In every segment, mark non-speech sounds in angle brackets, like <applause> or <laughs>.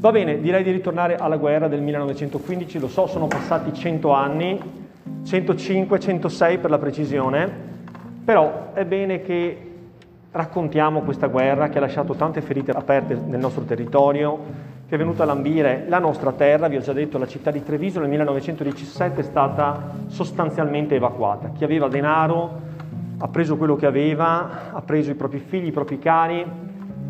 Va bene, direi di ritornare alla guerra del 1915, lo so, sono passati 100 anni, 105, 106 per la precisione, però è bene che raccontiamo questa guerra che ha lasciato tante ferite aperte nel nostro territorio, che è venuta a lambire la nostra terra, vi ho già detto, la città di Treviso nel 1917 è stata sostanzialmente evacuata. Chi aveva denaro ha preso quello che aveva, ha preso i propri figli, i propri cari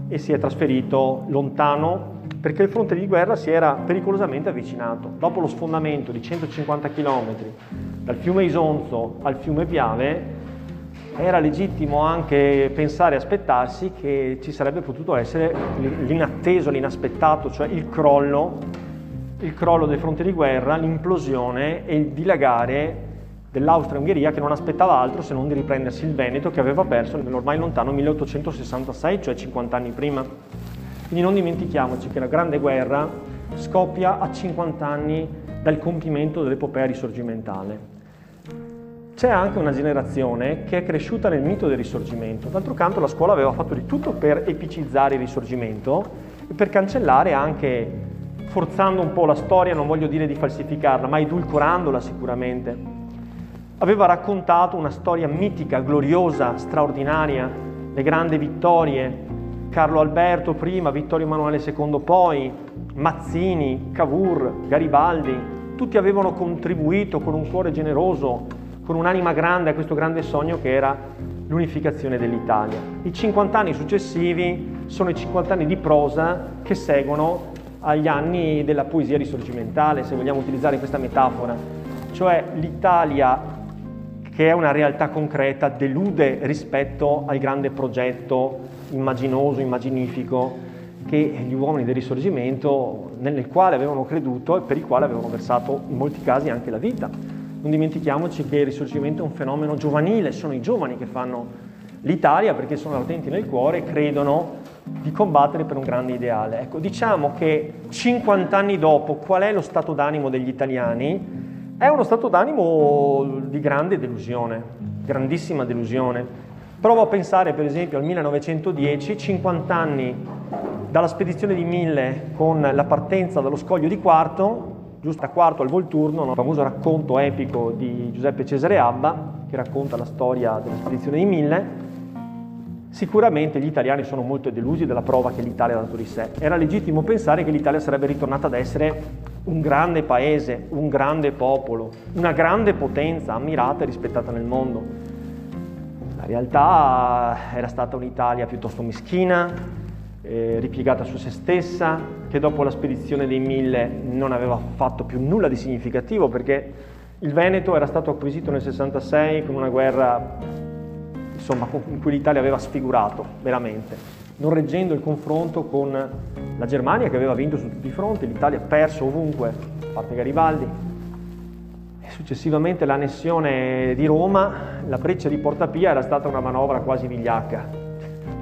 e si è trasferito lontano perché il fronte di guerra si era pericolosamente avvicinato. Dopo lo sfondamento di 150 km dal fiume Isonzo al fiume Piave, era legittimo anche pensare e aspettarsi che ci sarebbe potuto essere l'inatteso, l'inaspettato, cioè il crollo, il crollo del fronte di guerra, l'implosione e il dilagare dell'Austria-Ungheria che non aspettava altro se non di riprendersi il Veneto che aveva perso nell'ormai lontano 1866, cioè 50 anni prima. Quindi non dimentichiamoci che la Grande Guerra scoppia a 50 anni dal compimento dell'epopea risorgimentale. C'è anche una generazione che è cresciuta nel mito del risorgimento. D'altro canto la scuola aveva fatto di tutto per epicizzare il risorgimento e per cancellare anche, forzando un po' la storia, non voglio dire di falsificarla, ma edulcorandola sicuramente. Aveva raccontato una storia mitica, gloriosa, straordinaria, le grandi vittorie, Carlo Alberto prima, Vittorio Emanuele II poi, Mazzini, Cavour, Garibaldi, tutti avevano contribuito con un cuore generoso con un'anima grande a questo grande sogno che era l'unificazione dell'Italia. I 50 anni successivi sono i 50 anni di prosa che seguono agli anni della poesia risorgimentale, se vogliamo utilizzare questa metafora, cioè l'Italia che è una realtà concreta delude rispetto al grande progetto immaginoso, immaginifico che gli uomini del risorgimento nel quale avevano creduto e per il quale avevano versato in molti casi anche la vita. Non dimentichiamoci che il risorgimento è un fenomeno giovanile, sono i giovani che fanno l'Italia perché sono ardenti nel cuore e credono di combattere per un grande ideale. Ecco, diciamo che 50 anni dopo, qual è lo stato d'animo degli italiani? È uno stato d'animo di grande delusione, grandissima delusione. Provo a pensare per esempio al 1910, 50 anni dalla spedizione di Mille con la partenza dallo scoglio di Quarto, giusto a quarto al Volturno, un famoso racconto epico di Giuseppe Cesare Abba che racconta la storia della spedizione di Mille. Sicuramente gli italiani sono molto delusi della prova che l'Italia ha dato di sé. Era legittimo pensare che l'Italia sarebbe ritornata ad essere un grande paese, un grande popolo, una grande potenza ammirata e rispettata nel mondo. La realtà era stata un'Italia piuttosto meschina, eh, ripiegata su se stessa, che dopo la spedizione dei mille non aveva fatto più nulla di significativo perché il Veneto era stato acquisito nel 66 con una guerra insomma, in cui l'Italia aveva sfigurato veramente, non reggendo il confronto con la Germania che aveva vinto su tutti i fronti, l'Italia ha perso ovunque, a parte Garibaldi. Successivamente l'annessione di Roma, la breccia di Porta Pia era stata una manovra quasi vigliacca.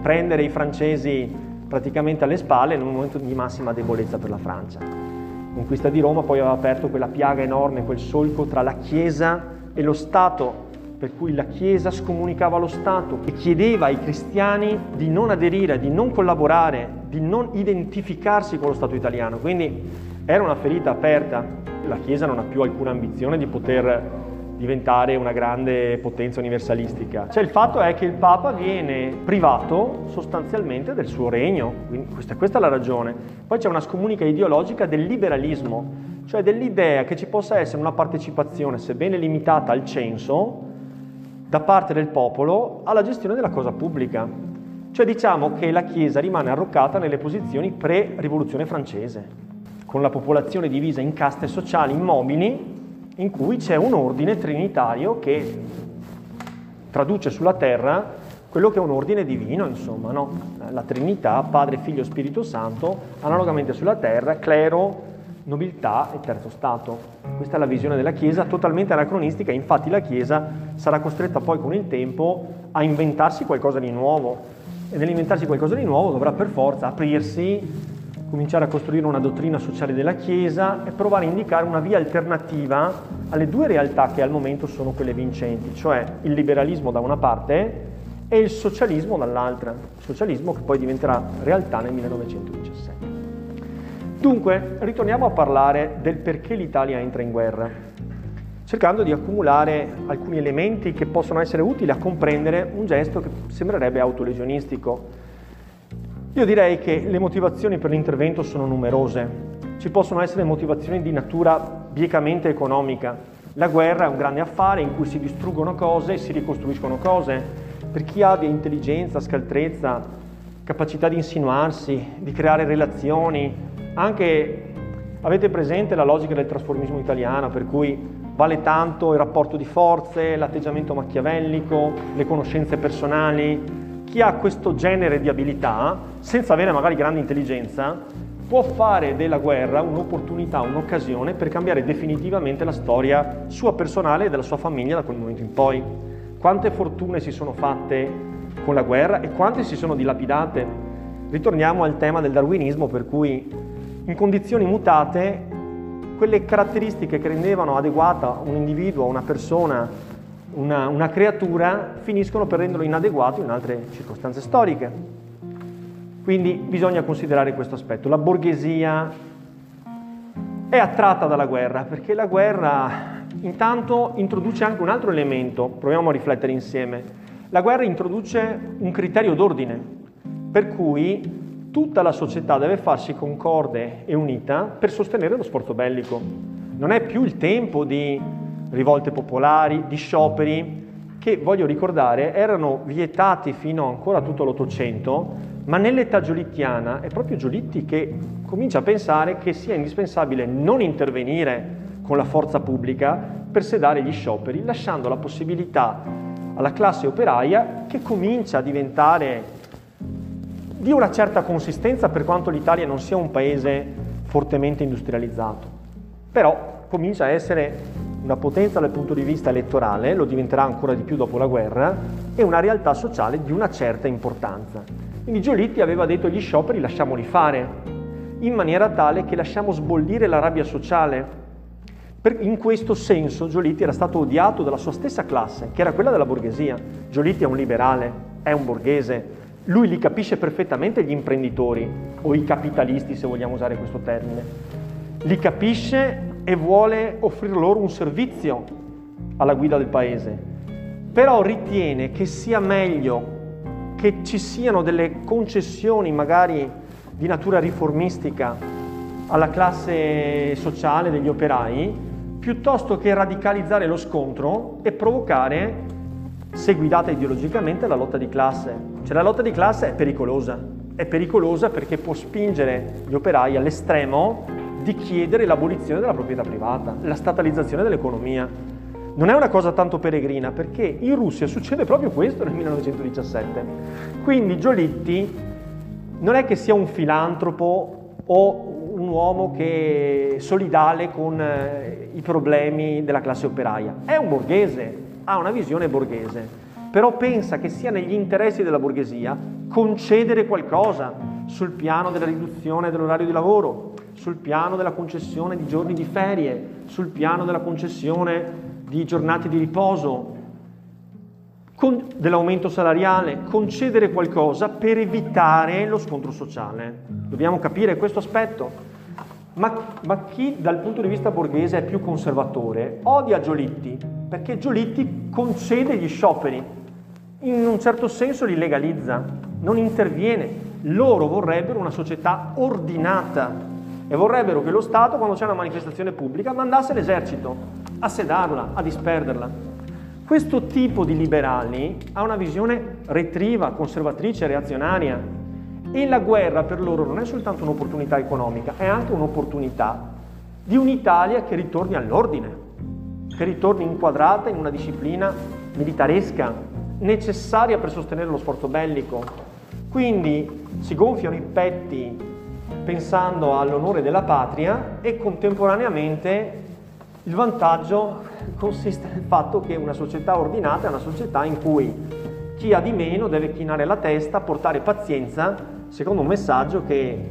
Prendere i francesi praticamente alle spalle in un momento di massima debolezza per la Francia. La conquista di Roma poi aveva aperto quella piaga enorme, quel solco tra la Chiesa e lo Stato, per cui la Chiesa scomunicava lo Stato e chiedeva ai cristiani di non aderire, di non collaborare, di non identificarsi con lo Stato italiano. Quindi era una ferita aperta. La Chiesa non ha più alcuna ambizione di poter diventare una grande potenza universalistica. Cioè il fatto è che il Papa viene privato sostanzialmente del suo regno, questa, questa è la ragione. Poi c'è una scomunica ideologica del liberalismo, cioè dell'idea che ci possa essere una partecipazione, sebbene limitata al censo, da parte del popolo alla gestione della cosa pubblica. Cioè diciamo che la Chiesa rimane arroccata nelle posizioni pre-rivoluzione francese, con la popolazione divisa in caste sociali immobili in cui c'è un ordine trinitario che traduce sulla terra quello che è un ordine divino, insomma, no? la Trinità, Padre, Figlio, Spirito Santo, analogamente sulla terra, clero, nobiltà e terzo Stato. Questa è la visione della Chiesa, totalmente anacronistica, infatti la Chiesa sarà costretta poi con il tempo a inventarsi qualcosa di nuovo e nell'inventarsi qualcosa di nuovo dovrà per forza aprirsi cominciare a costruire una dottrina sociale della Chiesa e provare a indicare una via alternativa alle due realtà che al momento sono quelle vincenti, cioè il liberalismo da una parte e il socialismo dall'altra, socialismo che poi diventerà realtà nel 1917. Dunque, ritorniamo a parlare del perché l'Italia entra in guerra, cercando di accumulare alcuni elementi che possono essere utili a comprendere un gesto che sembrerebbe autolesionistico. Io direi che le motivazioni per l'intervento sono numerose. Ci possono essere motivazioni di natura biecamente economica. La guerra è un grande affare in cui si distruggono cose e si ricostruiscono cose. Per chi abbia intelligenza, scaltrezza, capacità di insinuarsi, di creare relazioni, anche avete presente la logica del trasformismo italiano, per cui vale tanto il rapporto di forze, l'atteggiamento machiavellico, le conoscenze personali. Chi ha questo genere di abilità, senza avere magari grande intelligenza, può fare della guerra un'opportunità, un'occasione per cambiare definitivamente la storia sua personale e della sua famiglia da quel momento in poi. Quante fortune si sono fatte con la guerra e quante si sono dilapidate. Ritorniamo al tema del darwinismo per cui in condizioni mutate quelle caratteristiche che rendevano adeguata un individuo, una persona, una, una creatura, finiscono per renderlo inadeguato in altre circostanze storiche. Quindi bisogna considerare questo aspetto. La borghesia è attratta dalla guerra perché la guerra intanto introduce anche un altro elemento, proviamo a riflettere insieme. La guerra introduce un criterio d'ordine, per cui tutta la società deve farsi concorde e unita per sostenere lo sforzo bellico. Non è più il tempo di rivolte popolari, di scioperi, che voglio ricordare erano vietati fino ancora a tutto l'Ottocento, ma nell'età giolittiana è proprio Giolitti che comincia a pensare che sia indispensabile non intervenire con la forza pubblica per sedare gli scioperi, lasciando la possibilità alla classe operaia che comincia a diventare di una certa consistenza per quanto l'Italia non sia un paese fortemente industrializzato, però comincia a essere una potenza dal punto di vista elettorale, lo diventerà ancora di più dopo la guerra, e una realtà sociale di una certa importanza. Quindi Giolitti aveva detto gli scioperi lasciamoli fare, in maniera tale che lasciamo sbollire la rabbia sociale, in questo senso Giolitti era stato odiato dalla sua stessa classe, che era quella della borghesia. Giolitti è un liberale, è un borghese, lui li capisce perfettamente gli imprenditori o i capitalisti, se vogliamo usare questo termine. Li capisce e vuole offrire loro un servizio alla guida del paese. Però ritiene che sia meglio che ci siano delle concessioni magari di natura riformistica alla classe sociale degli operai piuttosto che radicalizzare lo scontro e provocare, se guidata ideologicamente, la lotta di classe. Cioè la lotta di classe è pericolosa, è pericolosa perché può spingere gli operai all'estremo di chiedere l'abolizione della proprietà privata, la statalizzazione dell'economia. Non è una cosa tanto peregrina perché in Russia succede proprio questo nel 1917. Quindi Giolitti non è che sia un filantropo o un uomo che è solidale con eh, i problemi della classe operaia. È un borghese, ha una visione borghese, però pensa che sia negli interessi della borghesia concedere qualcosa sul piano della riduzione dell'orario di lavoro, sul piano della concessione di giorni di ferie, sul piano della concessione di giornate di riposo, con, dell'aumento salariale, concedere qualcosa per evitare lo scontro sociale. Dobbiamo capire questo aspetto. Ma, ma, chi dal punto di vista borghese è più conservatore odia Giolitti perché Giolitti concede gli scioperi, in un certo senso li legalizza, non interviene. Loro vorrebbero una società ordinata e vorrebbero che lo Stato, quando c'è una manifestazione pubblica, mandasse l'esercito a sedarla, a disperderla. Questo tipo di liberali ha una visione retriva, conservatrice, reazionaria e la guerra per loro non è soltanto un'opportunità economica, è anche un'opportunità di un'Italia che ritorni all'ordine, che ritorni inquadrata in una disciplina militaresca necessaria per sostenere lo sforzo bellico. Quindi si gonfiano i petti pensando all'onore della patria e contemporaneamente il vantaggio consiste nel fatto che una società ordinata è una società in cui chi ha di meno deve chinare la testa, portare pazienza secondo un messaggio che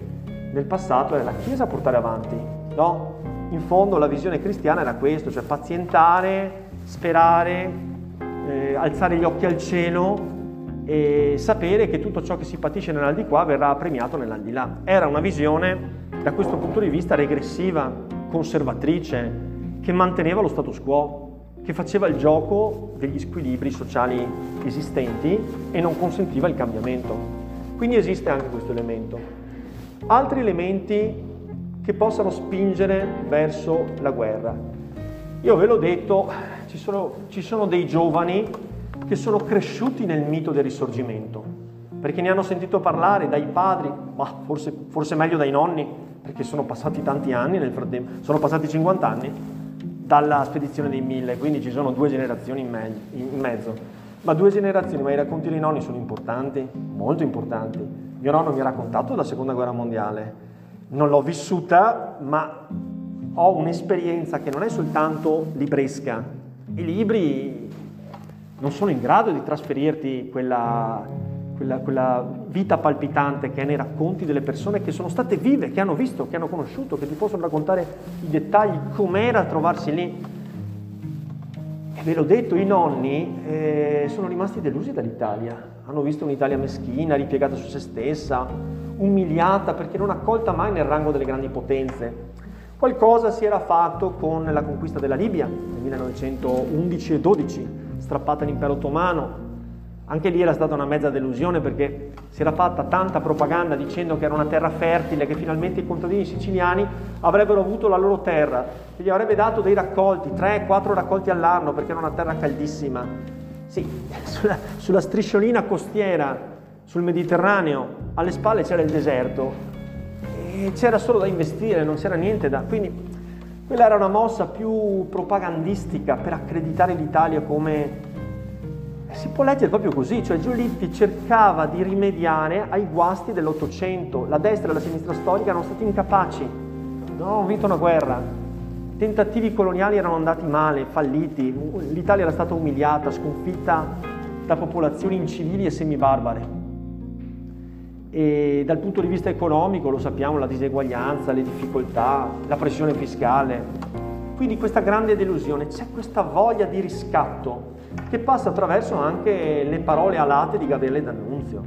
nel passato era la Chiesa a portare avanti. No? In fondo la visione cristiana era questo, cioè pazientare, sperare, eh, alzare gli occhi al cielo e sapere che tutto ciò che si patisce nell'aldilà verrà premiato nell'aldilà. Era una visione da questo punto di vista regressiva, conservatrice, che manteneva lo status quo, che faceva il gioco degli squilibri sociali esistenti e non consentiva il cambiamento. Quindi esiste anche questo elemento. Altri elementi che possano spingere verso la guerra. Io ve l'ho detto, ci sono, ci sono dei giovani che sono cresciuti nel mito del risorgimento, perché ne hanno sentito parlare dai padri, ma forse, forse meglio dai nonni, perché sono passati tanti anni nel frattempo, sono passati 50 anni dalla spedizione dei mille, quindi ci sono due generazioni in, me- in mezzo. Ma due generazioni, ma i racconti dei nonni sono importanti, molto importanti. Mio nonno mi ha raccontato della seconda guerra mondiale, non l'ho vissuta, ma ho un'esperienza che non è soltanto libresca. I libri non sono in grado di trasferirti quella, quella, quella, vita palpitante che è nei racconti delle persone che sono state vive, che hanno visto, che hanno conosciuto, che ti possono raccontare i dettagli, com'era trovarsi lì. E ve l'ho detto, i nonni eh, sono rimasti delusi dall'Italia, hanno visto un'Italia meschina, ripiegata su se stessa, umiliata perché non accolta mai nel rango delle grandi potenze. Qualcosa si era fatto con la conquista della Libia nel 1911 e 12, strappata all'impero ottomano. Anche lì era stata una mezza delusione perché si era fatta tanta propaganda dicendo che era una terra fertile, che finalmente i contadini siciliani avrebbero avuto la loro terra, che gli avrebbe dato dei raccolti, 3-4 raccolti all'anno perché era una terra caldissima. Sì, <laughs> sulla, sulla strisciolina costiera, sul Mediterraneo, alle spalle c'era il deserto e c'era solo da investire, non c'era niente da... Quindi quella era una mossa più propagandistica per accreditare l'Italia come... Si può leggere proprio così, cioè Giolitti cercava di rimediare ai guasti dell'Ottocento. La destra e la sinistra storica erano stati incapaci, non avevano vinto una guerra. I tentativi coloniali erano andati male, falliti. L'Italia era stata umiliata, sconfitta da popolazioni incivili e semibarbare. E dal punto di vista economico lo sappiamo, la diseguaglianza, le difficoltà, la pressione fiscale. Quindi questa grande delusione, c'è questa voglia di riscatto che passa attraverso anche le parole alate di Gabriele D'Annunzio.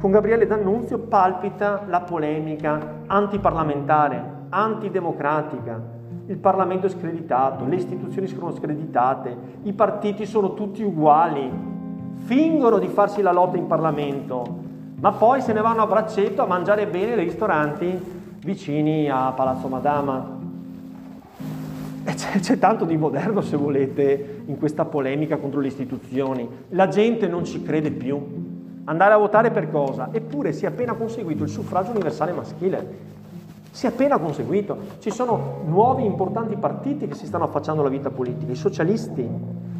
Con Gabriele D'Annunzio palpita la polemica antiparlamentare, antidemocratica. Il Parlamento è screditato, le istituzioni sono screditate, i partiti sono tutti uguali, fingono di farsi la lotta in Parlamento, ma poi se ne vanno a braccetto a mangiare bene nei ristoranti vicini a Palazzo Madama. E c'è, c'è, tanto di moderno, se volete, in questa polemica contro le istituzioni. La gente non ci crede più. Andare a votare per cosa? Eppure si è appena conseguito il suffragio universale maschile. Si è appena conseguito. Ci sono nuovi importanti partiti che si stanno affacciando alla vita politica, i socialisti,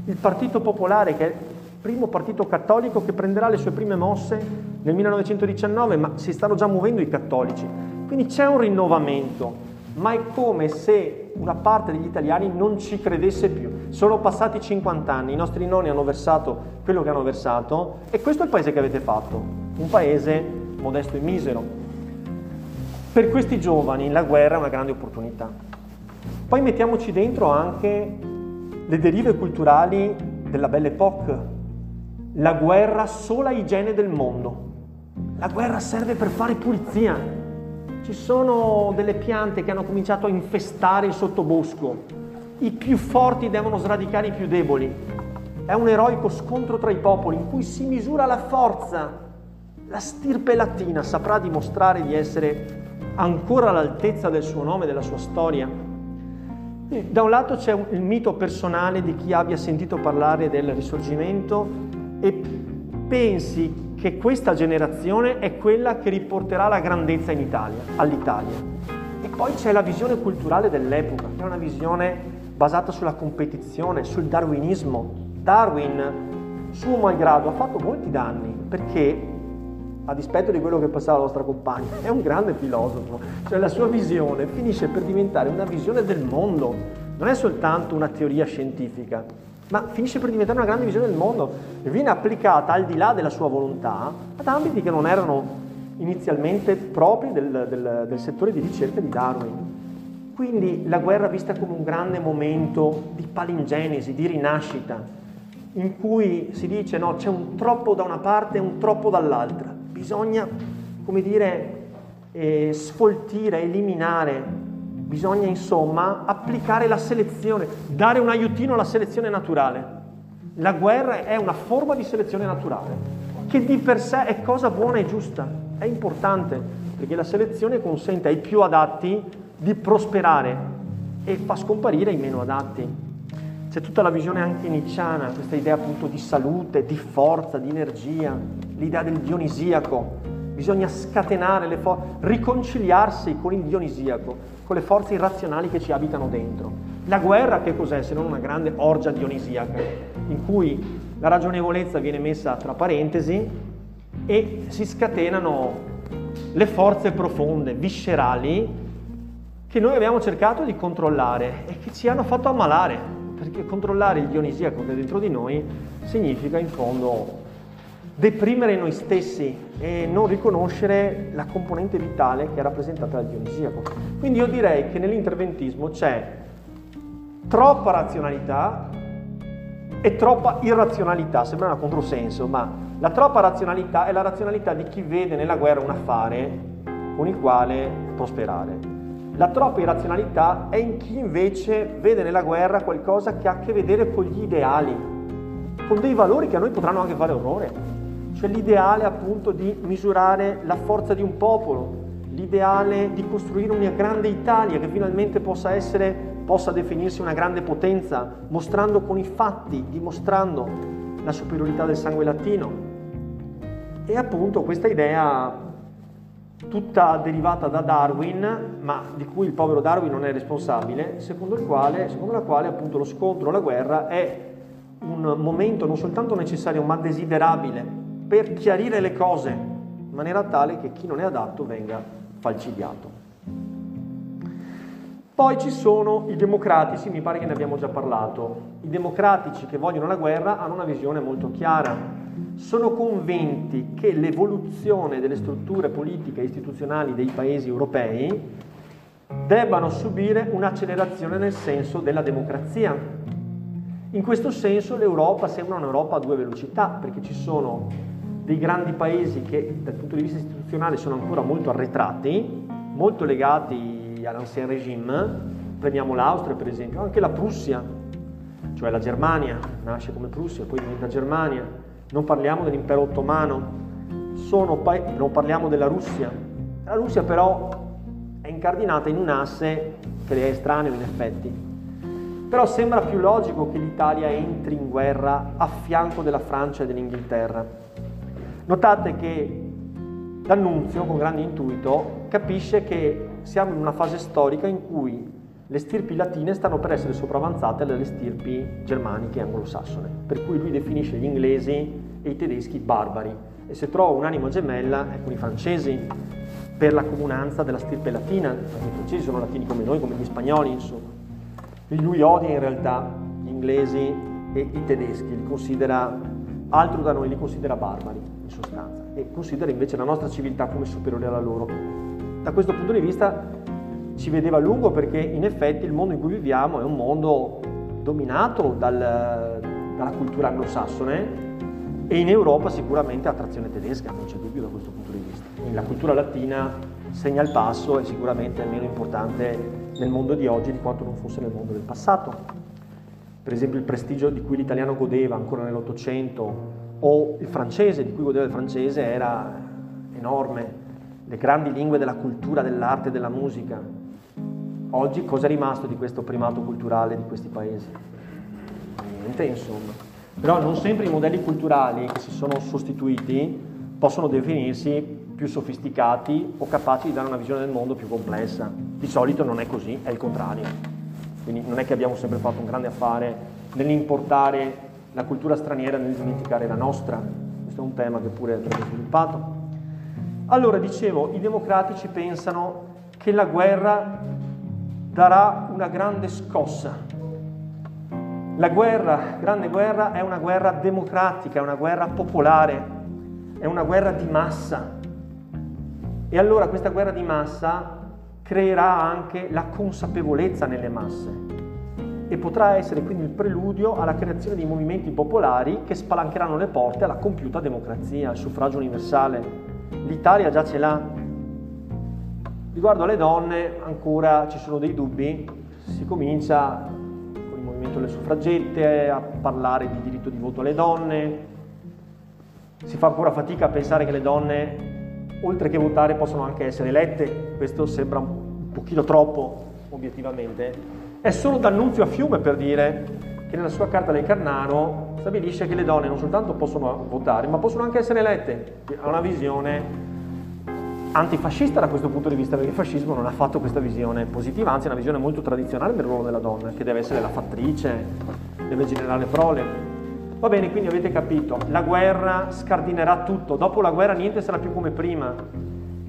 il Partito Popolare che primo partito cattolico che prenderà le sue prime mosse nel 1919, ma si stanno già muovendo i cattolici. Quindi c'è un rinnovamento, ma è come se una parte degli italiani non ci credesse più. Sono passati 50 anni, i nostri nonni hanno versato quello che hanno versato e questo è il paese che avete fatto, un paese modesto e misero. Per questi giovani la guerra è una grande opportunità. Poi mettiamoci dentro anche le derive culturali della Belle Époque, la guerra sola igiene del mondo. La guerra serve per fare pulizia. Ci sono delle piante che hanno cominciato a infestare il sottobosco. I più forti devono sradicare i più deboli. È un eroico scontro tra i popoli in cui si misura la forza. La stirpe latina saprà dimostrare di essere ancora all'altezza del suo nome e della sua storia. Da un lato c'è il mito personale di chi abbia sentito parlare del risorgimento e pensi che questa generazione è quella che riporterà la grandezza in Italia, all'Italia. E poi c'è la visione culturale dell'epoca, che è una visione basata sulla competizione, sul darwinismo. Darwin, suo malgrado, ha fatto molti danni perché, a dispetto di quello che passava la nostra compagna, è un grande filosofo, cioè la sua visione finisce per diventare una visione del mondo, non è soltanto una teoria scientifica, ma finisce per diventare una grande visione del mondo e viene applicata al di là della sua volontà ad ambiti che non erano inizialmente propri del, del, del settore di ricerca di Darwin. Quindi la guerra vista come un grande momento di palingenesi, di rinascita, in cui si dice no, c'è un troppo da una parte e un troppo dall'altra. Bisogna, come dire, eh, sfoltire, eliminare, bisogna insomma applicare la selezione, dare un aiutino alla selezione naturale. La guerra è una forma di selezione naturale che di per sé è cosa buona e giusta, è importante, perché la selezione consente ai più adatti di prosperare e fa scomparire i meno adatti. C'è tutta la visione anche iniziana, questa idea appunto di salute, di forza, di energia, l'idea del dionisiaco. Bisogna scatenare le forze, riconciliarsi con il dionisiaco, con le forze irrazionali che ci abitano dentro. La guerra che cos'è se non una grande orgia dionisiaca, in cui la ragionevolezza viene messa tra parentesi e si scatenano le forze profonde, viscerali, che noi abbiamo cercato di controllare e che ci hanno fatto ammalare perché controllare il dionisiaco che è dentro di noi significa in fondo deprimere noi stessi e non riconoscere la componente vitale che è rappresentata dal dionisiaco. Quindi io direi che nell'interventismo c'è troppa razionalità e troppa irrazionalità, sembra un controsenso, ma la troppa razionalità è la razionalità di chi vede nella guerra un affare con il quale prosperare. La troppa irrazionalità è in chi invece vede nella guerra qualcosa che ha a che vedere con gli ideali, con dei valori che a noi potranno anche fare orrore. Cioè l'ideale appunto di misurare la forza di un popolo, l'ideale di costruire una grande Italia che finalmente possa essere, possa definirsi una grande potenza, mostrando con i fatti, dimostrando la superiorità del sangue latino. E appunto questa idea tutta derivata da Darwin, ma di cui il povero Darwin non è responsabile, secondo, quale, secondo la quale appunto lo scontro, la guerra è un momento non soltanto necessario ma desiderabile per chiarire le cose in maniera tale che chi non è adatto venga falcidiato. Poi ci sono i democratici, mi pare che ne abbiamo già parlato. I democratici che vogliono la guerra hanno una visione molto chiara, sono convinti che l'evoluzione delle strutture politiche e istituzionali dei paesi europei debbano subire un'accelerazione nel senso della democrazia. In questo senso l'Europa sembra un'Europa a due velocità, perché ci sono dei grandi paesi che dal punto di vista istituzionale sono ancora molto arretrati, molto legati all'ancien regime, prendiamo l'Austria per esempio, anche la Prussia, cioè la Germania, nasce come Prussia, poi diventa Germania, non parliamo dell'impero ottomano, pa- non parliamo della Russia. La Russia però è incardinata in un asse che le è estraneo in effetti. Però sembra più logico che l'Italia entri in guerra a fianco della Francia e dell'Inghilterra. Notate che D'Annunzio, con grande intuito, capisce che siamo in una fase storica in cui le stirpi latine stanno per essere sopravanzate dalle stirpi germaniche e anglosassone, per cui lui definisce gli inglesi e i tedeschi barbari e se trova un'anima gemella è con i francesi per la comunanza della stirpe latina, perché i francesi sono latini come noi, come gli spagnoli, insomma. Lui odia in realtà gli inglesi e i tedeschi, li considera altro da noi, li considera barbari sostanza e considera invece la nostra civiltà come superiore alla loro. Da questo punto di vista ci vedeva a lungo perché in effetti il mondo in cui viviamo è un mondo dominato dal, dalla cultura anglosassone e in Europa sicuramente ha trazione tedesca, non c'è dubbio da questo punto di vista. Quindi la cultura latina segna il passo e sicuramente è meno importante nel mondo di oggi di quanto non fosse nel mondo del passato. Per esempio il prestigio di cui l'italiano godeva ancora nell'Ottocento o il francese di cui godeva il francese era enorme, le grandi lingue della cultura, dell'arte, della musica, Oggi cosa è rimasto di questo primato culturale di questi paesi? Niente, insomma. Però non sempre i modelli culturali che si sono sostituiti possono definirsi più sofisticati o capaci di dare una visione del mondo più complessa. Di solito non è così, è il contrario. Quindi non è che abbiamo sempre fatto un grande affare nell'importare la cultura straniera nel dimenticare la nostra. Questo è un tema che pure abbiamo sviluppato. Allora, dicevo, i democratici pensano che la guerra darà una grande scossa. La guerra, grande guerra, è una guerra democratica, è una guerra popolare, è una guerra di massa. E allora questa guerra di massa creerà anche la consapevolezza nelle masse e potrà essere quindi il preludio alla creazione di movimenti popolari che spalancheranno le porte alla compiuta democrazia, al suffragio universale. L'Italia già ce l'ha, Riguardo alle donne ancora ci sono dei dubbi, si comincia con il movimento delle suffragette a parlare di diritto di voto alle donne, si fa ancora fatica a pensare che le donne, oltre che votare, possono anche essere elette, questo sembra un pochino troppo obiettivamente, è solo D'Annunzio a fiume per dire che nella sua carta del Carnaro stabilisce che le donne non soltanto possono votare, ma possono anche essere elette. Ha una visione antifascista da questo punto di vista, perché il fascismo non ha fatto questa visione positiva, anzi è una visione molto tradizionale del ruolo della donna, che deve essere la fattrice, deve generare le prole. Va bene, quindi avete capito, la guerra scardinerà tutto, dopo la guerra niente sarà più come prima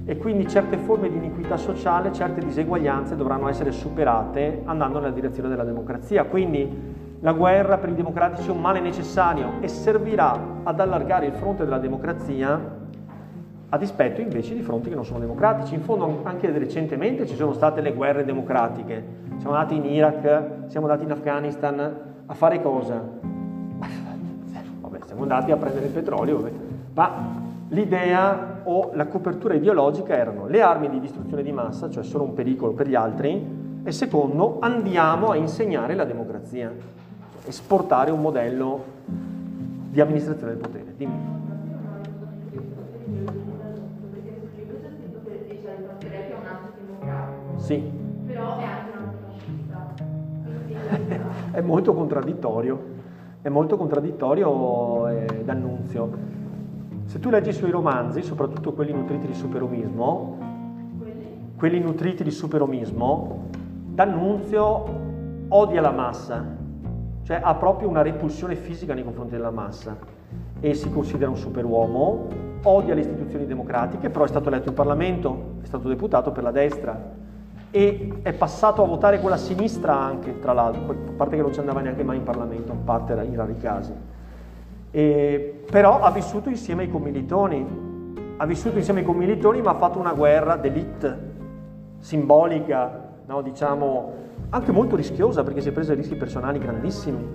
e quindi certe forme di iniquità sociale, certe diseguaglianze dovranno essere superate andando nella direzione della democrazia. Quindi la guerra per i democratici è un male necessario e servirà ad allargare il fronte della democrazia a dispetto invece di fronti che non sono democratici. In fondo anche recentemente ci sono state le guerre democratiche, siamo andati in Iraq, siamo andati in Afghanistan a fare cosa? <laughs> Vabbè, siamo andati a prendere il petrolio, ma l'idea o la copertura ideologica erano le armi di distruzione di massa, cioè sono un pericolo per gli altri, e secondo andiamo a insegnare la democrazia, esportare un modello di amministrazione del potere. Dimmi. Sì. Però è anche una è molto contraddittorio, è molto contraddittorio eh, D'Annunzio. Se tu leggi i suoi romanzi, soprattutto quelli nutriti di superomismo, quelli nutriti di superomismo, D'Annunzio odia la massa, cioè ha proprio una repulsione fisica nei confronti della massa e si considera un superuomo, odia le istituzioni democratiche, però è stato eletto in Parlamento, è stato deputato per la destra, e è passato a votare con la sinistra anche, tra l'altro, a parte che non ci andava neanche mai in Parlamento, a parte in rari casi. E, però ha vissuto insieme ai commilitoni, ha vissuto insieme ai commilitoni ma ha fatto una guerra d'elite, simbolica, no, diciamo, anche molto rischiosa perché si è presa rischi personali grandissimi.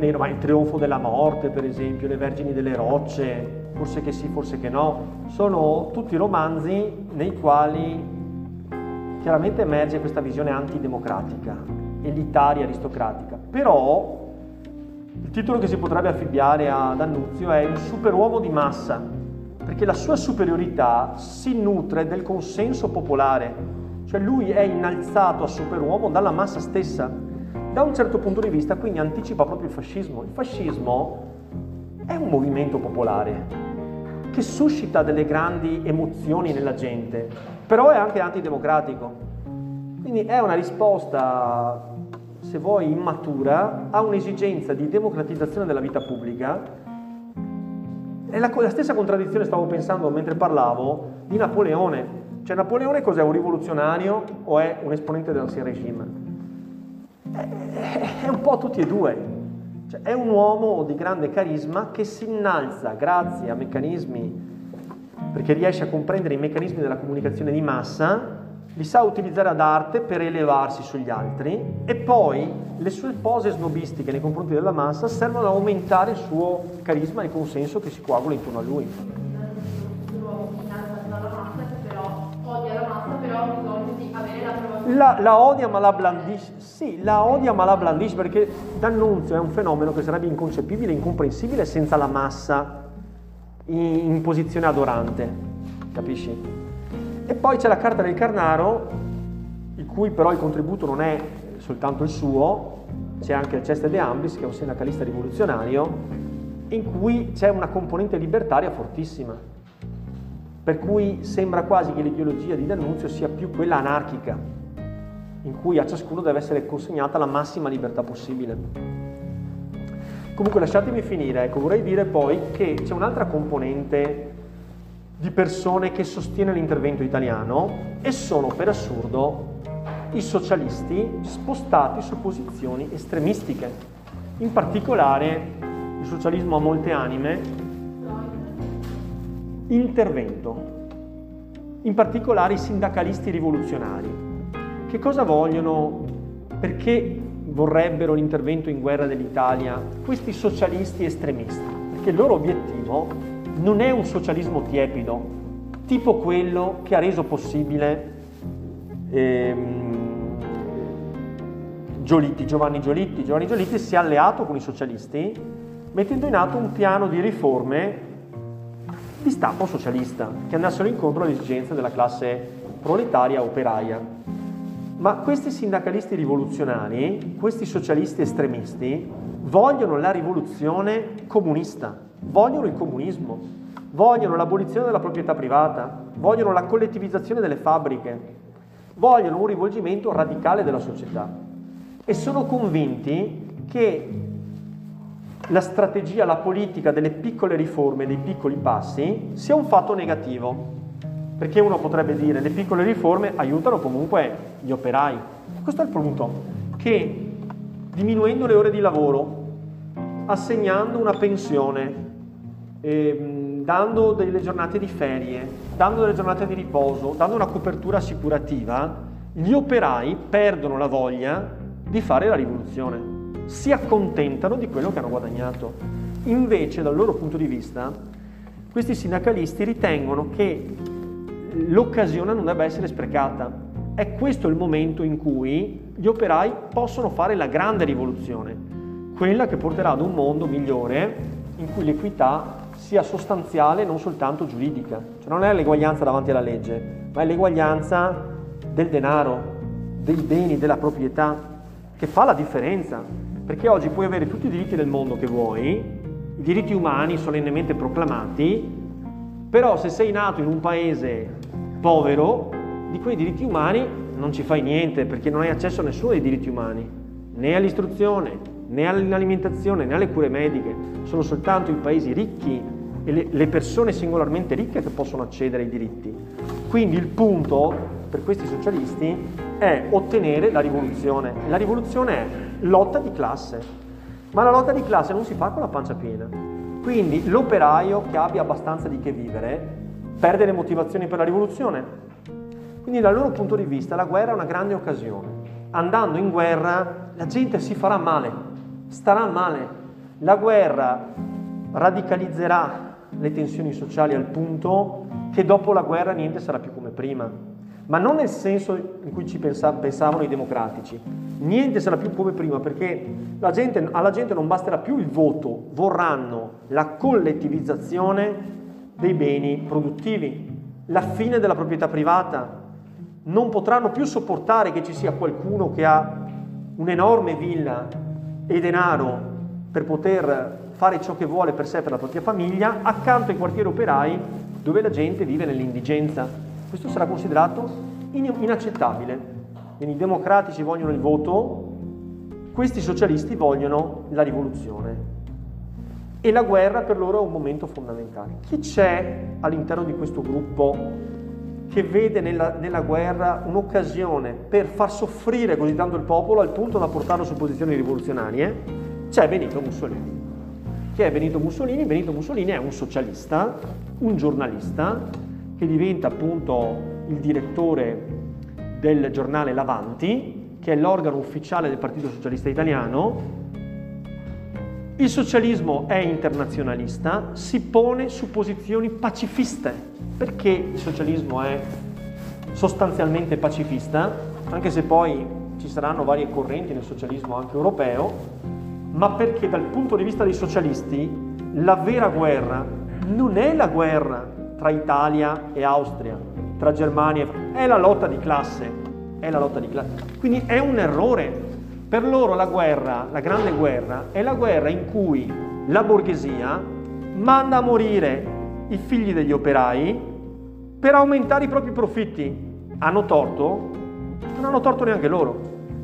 Il trionfo della morte, per esempio, le Vergini delle Rocce, forse che sì, forse che no, sono tutti romanzi nei quali chiaramente emerge questa visione antidemocratica, elitaria, aristocratica. Però il titolo che si potrebbe affibbiare ad Annunzio è un superuomo di massa, perché la sua superiorità si nutre del consenso popolare, cioè lui è innalzato a superuomo dalla massa stessa. Da un certo punto di vista quindi anticipa proprio il fascismo. Il fascismo è un movimento popolare, che suscita delle grandi emozioni nella gente, però è anche antidemocratico. Quindi è una risposta, se vuoi, immatura a un'esigenza di democratizzazione della vita pubblica. È la, la stessa contraddizione, stavo pensando mentre parlavo, di Napoleone. Cioè Napoleone cos'è? Un rivoluzionario o è un esponente dell'ancien regime? È, è un po' tutti e due. Cioè, è un uomo di grande carisma che si innalza grazie a meccanismi, perché riesce a comprendere i meccanismi della comunicazione di massa, li sa utilizzare ad arte per elevarsi sugli altri e poi le sue pose snobistiche nei confronti della massa servono ad aumentare il suo carisma e il consenso che si coagula intorno a lui. La, la, odia ma la blandisce, sì, la odia ma la blandisce perché D'Annunzio è un fenomeno che sarebbe inconcepibile, incomprensibile senza la massa in, in posizione adorante, capisci? E poi c'è la carta del Carnaro, il cui però il contributo non è soltanto il suo, c'è anche Ceste de Ambris che è un sindacalista rivoluzionario, in cui c'è una componente libertaria fortissima, per cui sembra quasi che l'ideologia di D'Annunzio sia più quella anarchica, in cui a ciascuno deve essere consegnata la massima libertà possibile. Comunque lasciatemi finire, ecco, vorrei dire poi che c'è un'altra componente di persone che sostiene l'intervento italiano e sono per assurdo i socialisti spostati su posizioni estremistiche. In particolare il socialismo ha molte anime, intervento, in particolare i sindacalisti rivoluzionari. Che cosa vogliono? Perché vorrebbero l'intervento in guerra dell'Italia questi socialisti estremisti? Perché il loro obiettivo non è un socialismo tiepido, tipo quello che ha reso possibile ehm, Giolitti, Giovanni Giolitti. Giovanni Giolitti si è alleato con i socialisti mettendo in atto un piano di riforme di stampo socialista che andassero incontro alle esigenze della classe proletaria operaia. Ma questi sindacalisti rivoluzionari, questi socialisti estremisti, vogliono la rivoluzione comunista, vogliono il comunismo, vogliono l'abolizione della proprietà privata, vogliono la collettivizzazione delle fabbriche, vogliono un rivolgimento radicale della società e sono convinti che la strategia, la politica delle piccole riforme, dei piccoli passi, sia un fatto negativo. Perché uno potrebbe dire le piccole riforme aiutano comunque gli operai. Questo è il punto, che diminuendo le ore di lavoro, assegnando una pensione, eh, dando delle giornate di ferie, dando delle giornate di riposo, dando una copertura assicurativa, gli operai perdono la voglia di fare la rivoluzione si accontentano di quello che hanno guadagnato. Invece, dal loro punto di vista, questi sindacalisti ritengono che l'occasione non debba essere sprecata. È questo il momento in cui gli operai possono fare la grande rivoluzione, quella che porterà ad un mondo migliore in cui l'equità sia sostanziale non soltanto giuridica. Cioè non è l'eguaglianza davanti alla legge, ma è l'eguaglianza del denaro, dei beni, della proprietà, che fa la differenza. Perché oggi puoi avere tutti i diritti del mondo che vuoi, i diritti umani solennemente proclamati, però se sei nato in un paese povero, di quei diritti umani non ci fai niente perché non hai accesso a nessuno dei diritti umani, né all'istruzione, né all'alimentazione, né alle cure mediche. Sono soltanto i paesi ricchi e le persone singolarmente ricche che possono accedere ai diritti. Quindi il punto per questi socialisti è ottenere la rivoluzione. La rivoluzione è lotta di classe, ma la lotta di classe non si fa con la pancia piena. Quindi l'operaio che abbia abbastanza di che vivere perde le motivazioni per la rivoluzione. Quindi dal loro punto di vista la guerra è una grande occasione. Andando in guerra la gente si farà male, starà male. La guerra radicalizzerà le tensioni sociali al punto che dopo la guerra niente sarà più come prima. Ma non nel senso in cui ci pensavano i democratici, niente sarà più come prima perché gente, alla gente non basterà più il voto, vorranno la collettivizzazione dei beni produttivi, la fine della proprietà privata, non potranno più sopportare che ci sia qualcuno che ha un'enorme villa e denaro per poter fare ciò che vuole per sé e per la propria famiglia, accanto ai quartieri operai dove la gente vive nell'indigenza. Questo sarà considerato inaccettabile. Quindi i democratici vogliono il voto, questi socialisti vogliono la rivoluzione. E la guerra per loro è un momento fondamentale. Chi c'è all'interno di questo gruppo che vede nella, nella, guerra un'occasione per far soffrire così tanto il popolo al punto da portarlo su posizioni rivoluzionarie? C'è Benito Mussolini. Chi è Benito Mussolini? Benito Mussolini è un socialista, un giornalista che diventa appunto il direttore del giornale L'Avanti, che è l'organo ufficiale del Partito Socialista Italiano. Il socialismo è internazionalista, si pone su posizioni pacifiste. Perché il socialismo è sostanzialmente pacifista? Anche se poi ci saranno varie correnti nel socialismo anche europeo, ma perché dal punto di vista dei socialisti la vera guerra non è la guerra tra Italia e Austria, tra Germania e Francia, è la lotta di classe, è la lotta di classe. Quindi è un errore. Per loro la guerra, la grande guerra, è la guerra in cui la borghesia manda a morire i figli degli operai per aumentare i propri profitti. Hanno torto? Non hanno torto neanche loro.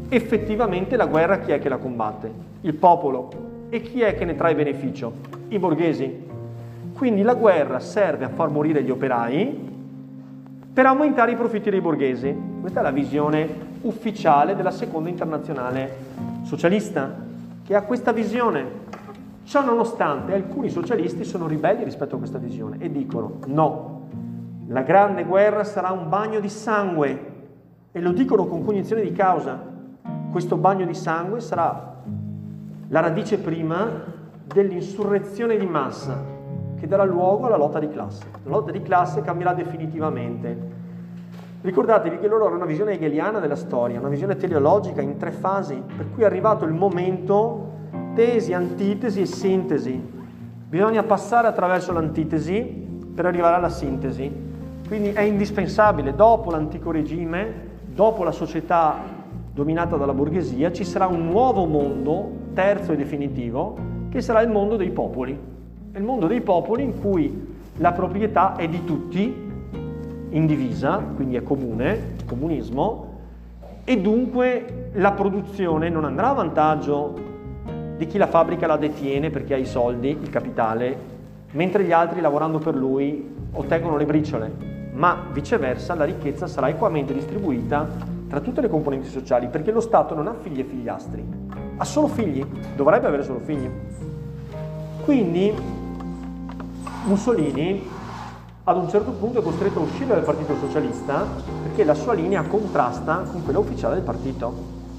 Effettivamente la guerra chi è che la combatte? Il popolo. E chi è che ne trae beneficio? I borghesi. Quindi la guerra serve a far morire gli operai per aumentare i profitti dei borghesi. Questa è la visione ufficiale della seconda internazionale socialista, che ha questa visione. Ciò nonostante alcuni socialisti sono ribelli rispetto a questa visione e dicono no, la grande guerra sarà un bagno di sangue e lo dicono con cognizione di causa. Questo bagno di sangue sarà la radice prima dell'insurrezione di massa che darà luogo alla lotta di classe. La lotta di classe cambierà definitivamente. Ricordatevi che loro hanno una visione hegeliana della storia, una visione teleologica in tre fasi, per cui è arrivato il momento tesi, antitesi e sintesi. Bisogna passare attraverso l'antitesi per arrivare alla sintesi. Quindi è indispensabile, dopo l'antico regime, dopo la società dominata dalla borghesia, ci sarà un nuovo mondo, terzo e definitivo, che sarà il mondo dei popoli. È il mondo dei popoli in cui la proprietà è di tutti, indivisa, quindi è comune, comunismo, e dunque la produzione non andrà a vantaggio di chi la fabbrica la detiene perché ha i soldi, il capitale, mentre gli altri lavorando per lui ottengono le briciole, ma viceversa la ricchezza sarà equamente distribuita tra tutte le componenti sociali, perché lo Stato non ha figli e figliastri, ha solo figli, dovrebbe avere solo figli. Quindi Mussolini ad un certo punto è costretto a uscire dal Partito Socialista perché la sua linea contrasta con quella ufficiale del partito.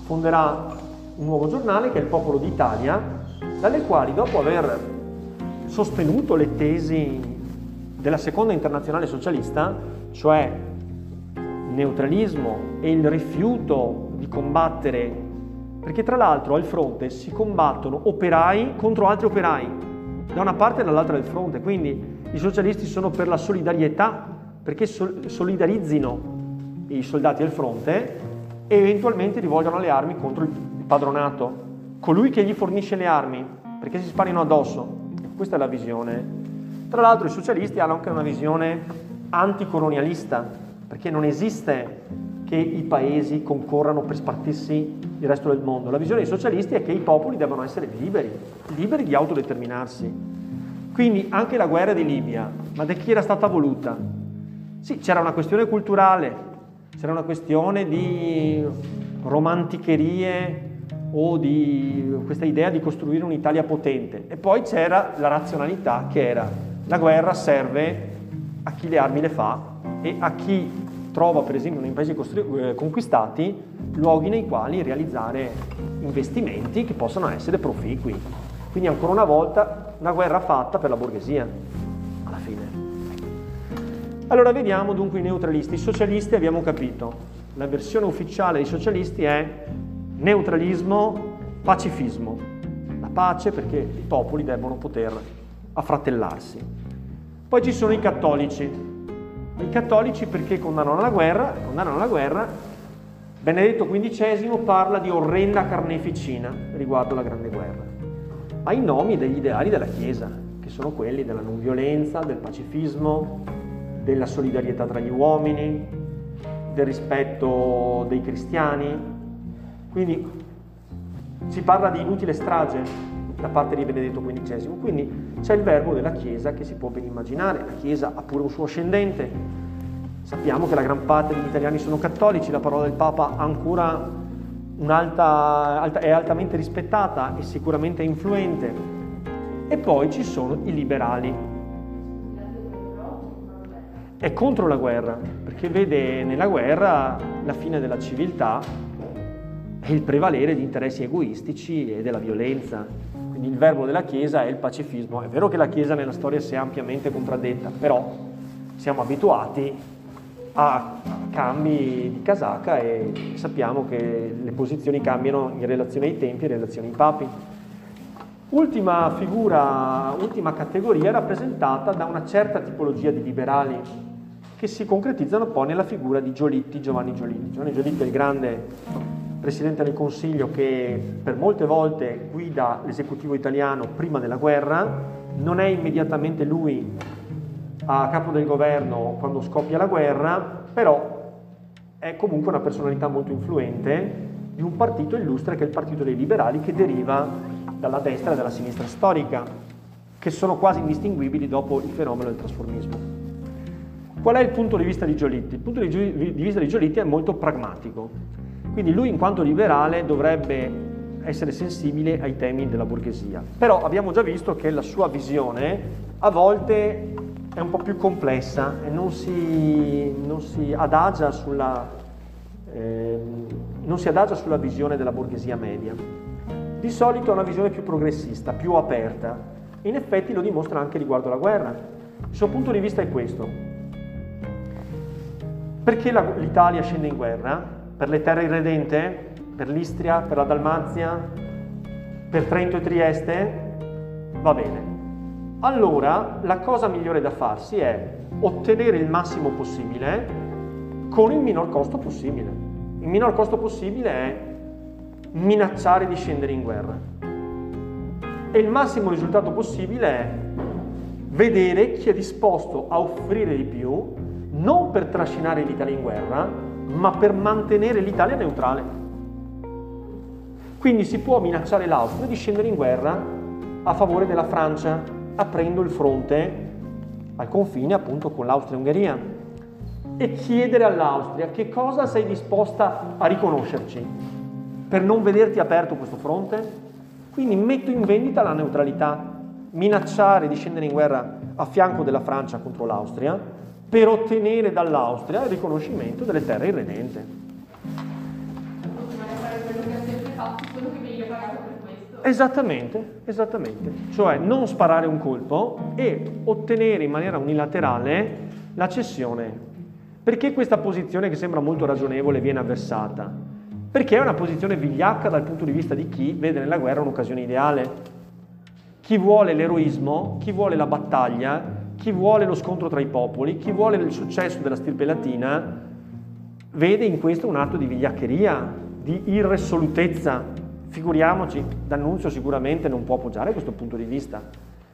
Fonderà un nuovo giornale che è il Popolo d'Italia, dalle quali dopo aver sostenuto le tesi della seconda internazionale socialista, cioè il neutralismo e il rifiuto di combattere, perché tra l'altro al fronte si combattono operai contro altri operai, da una parte e dall'altra del fronte, quindi i socialisti sono per la solidarietà, perché solidarizzino i soldati al fronte e eventualmente rivolgono le armi contro il padronato, colui che gli fornisce le armi, perché si sparino addosso. Questa è la visione. Tra l'altro i socialisti hanno anche una visione anticolonialista, perché non esiste che i paesi concorrano per spartirsi il resto del mondo. La visione dei socialisti è che i popoli devono essere liberi, liberi di autodeterminarsi. Quindi anche la guerra di Libia, ma da chi era stata voluta? Sì, c'era una questione culturale, c'era una questione di romanticherie o di questa idea di costruire un'Italia potente. E poi c'era la razionalità che era la guerra serve a chi le armi le fa e a chi trova per esempio nei paesi costru- eh, conquistati luoghi nei quali realizzare investimenti che possano essere proficui. Quindi ancora una volta una guerra fatta per la borghesia, alla fine. Allora vediamo dunque i neutralisti. I socialisti abbiamo capito, la versione ufficiale dei socialisti è neutralismo, pacifismo. La pace perché i popoli devono poter affratellarsi. Poi ci sono i cattolici. I cattolici perché condannano la guerra? Condannano la guerra. Benedetto XV parla di orrenda carneficina riguardo alla Grande Guerra, ai nomi degli ideali della Chiesa, che sono quelli della non violenza, del pacifismo, della solidarietà tra gli uomini, del rispetto dei cristiani, quindi si parla di inutile strage da parte di Benedetto XV, quindi c'è il verbo della Chiesa che si può ben immaginare, la Chiesa ha pure un suo ascendente, sappiamo che la gran parte degli italiani sono cattolici, la parola del Papa ancora un'alta, alta, è altamente rispettata e sicuramente influente, e poi ci sono i liberali, è contro la guerra, perché vede nella guerra la fine della civiltà è il prevalere di interessi egoistici e della violenza. Quindi il verbo della Chiesa è il pacifismo. È vero che la Chiesa nella storia si è ampiamente contraddetta, però siamo abituati a cambi di casacca e sappiamo che le posizioni cambiano in relazione ai tempi in relazione ai papi. Ultima figura, ultima categoria rappresentata da una certa tipologia di liberali che si concretizzano poi nella figura di Giolitti, Giovanni Giolitti. Giovanni Giolitti è il grande Presidente del Consiglio che per molte volte guida l'esecutivo italiano prima della guerra, non è immediatamente lui a capo del governo quando scoppia la guerra, però è comunque una personalità molto influente di un partito illustre che è il Partito dei Liberali che deriva dalla destra e dalla sinistra storica, che sono quasi indistinguibili dopo il fenomeno del trasformismo. Qual è il punto di vista di Giolitti? Il punto di vista di Giolitti è molto pragmatico. Quindi lui in quanto liberale dovrebbe essere sensibile ai temi della borghesia. Però abbiamo già visto che la sua visione a volte è un po' più complessa e non si, non si, adagia, sulla, eh, non si adagia sulla visione della borghesia media. Di solito ha una visione più progressista, più aperta, in effetti lo dimostra anche riguardo alla guerra. Il suo punto di vista è questo. Perché la, l'Italia scende in guerra? Per le terre irredente? Per l'Istria? Per la Dalmazia? Per Trento e Trieste? Va bene. Allora la cosa migliore da farsi è ottenere il massimo possibile con il minor costo possibile. Il minor costo possibile è minacciare di scendere in guerra. E il massimo risultato possibile è vedere chi è disposto a offrire di più, non per trascinare l'Italia in guerra, ma per mantenere l'Italia neutrale. Quindi si può minacciare l'Austria di scendere in guerra a favore della Francia, aprendo il fronte al confine appunto con l'Austria-Ungheria e chiedere all'Austria che cosa sei disposta a riconoscerci per non vederti aperto questo fronte? Quindi metto in vendita la neutralità, minacciare di scendere in guerra a fianco della Francia contro l'Austria per ottenere dall'Austria il riconoscimento delle terre irredente. Esattamente, esattamente. Cioè non sparare un colpo e ottenere in maniera unilaterale la cessione. Perché questa posizione che sembra molto ragionevole viene avversata? Perché è una posizione vigliacca dal punto di vista di chi vede nella guerra un'occasione ideale. Chi vuole l'eroismo, chi vuole la battaglia, chi vuole lo scontro tra i popoli, chi vuole il successo della stirpe latina, vede in questo un atto di vigliaccheria, di irresolutezza, Figuriamoci, D'Annunzio sicuramente non può appoggiare questo punto di vista,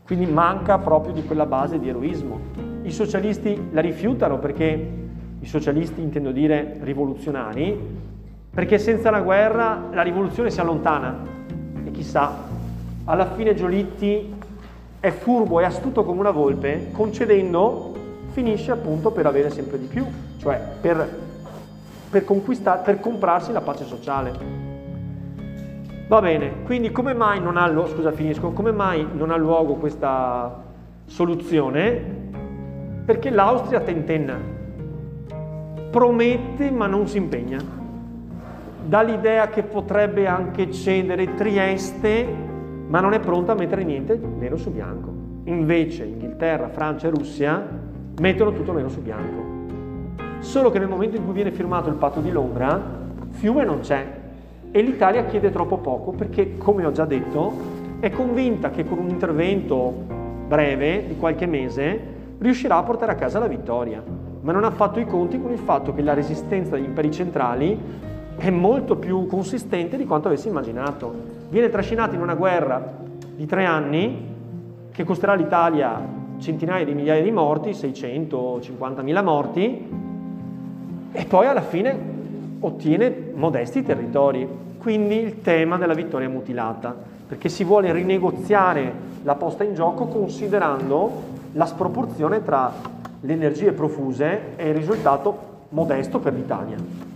quindi manca proprio di quella base di eroismo. I socialisti la rifiutano perché, i socialisti intendo dire rivoluzionari, perché senza la guerra la rivoluzione si allontana. E chissà, alla fine Giolitti è furbo e astuto come una volpe, concedendo finisce appunto per avere sempre di più, cioè per, per, per comprarsi la pace sociale. Va bene, quindi come mai non ha, luogo, scusa, finisco, come mai non ha luogo questa soluzione? Perché l'Austria tentenna, promette ma non si impegna, dà l'idea che potrebbe anche cedere Trieste, ma non è pronta a mettere niente nero su bianco. Invece Inghilterra, Francia e Russia mettono tutto nero su bianco. Solo che nel momento in cui viene firmato il patto di Londra, Fiume non c'è, e l'Italia chiede troppo poco perché, come ho già detto, è convinta che con un intervento breve, di qualche mese, riuscirà a portare a casa la vittoria, ma non ha fatto i conti con il fatto che la resistenza degli imperi centrali è molto più consistente di quanto avesse immaginato. Viene trascinata in una guerra di tre anni che costerà all'Italia centinaia di migliaia di morti, 650.000 morti, e poi alla fine ottiene modesti territori. Quindi il tema della vittoria mutilata, perché si vuole rinegoziare la posta in gioco considerando la sproporzione tra le energie profuse e il risultato modesto per l'Italia.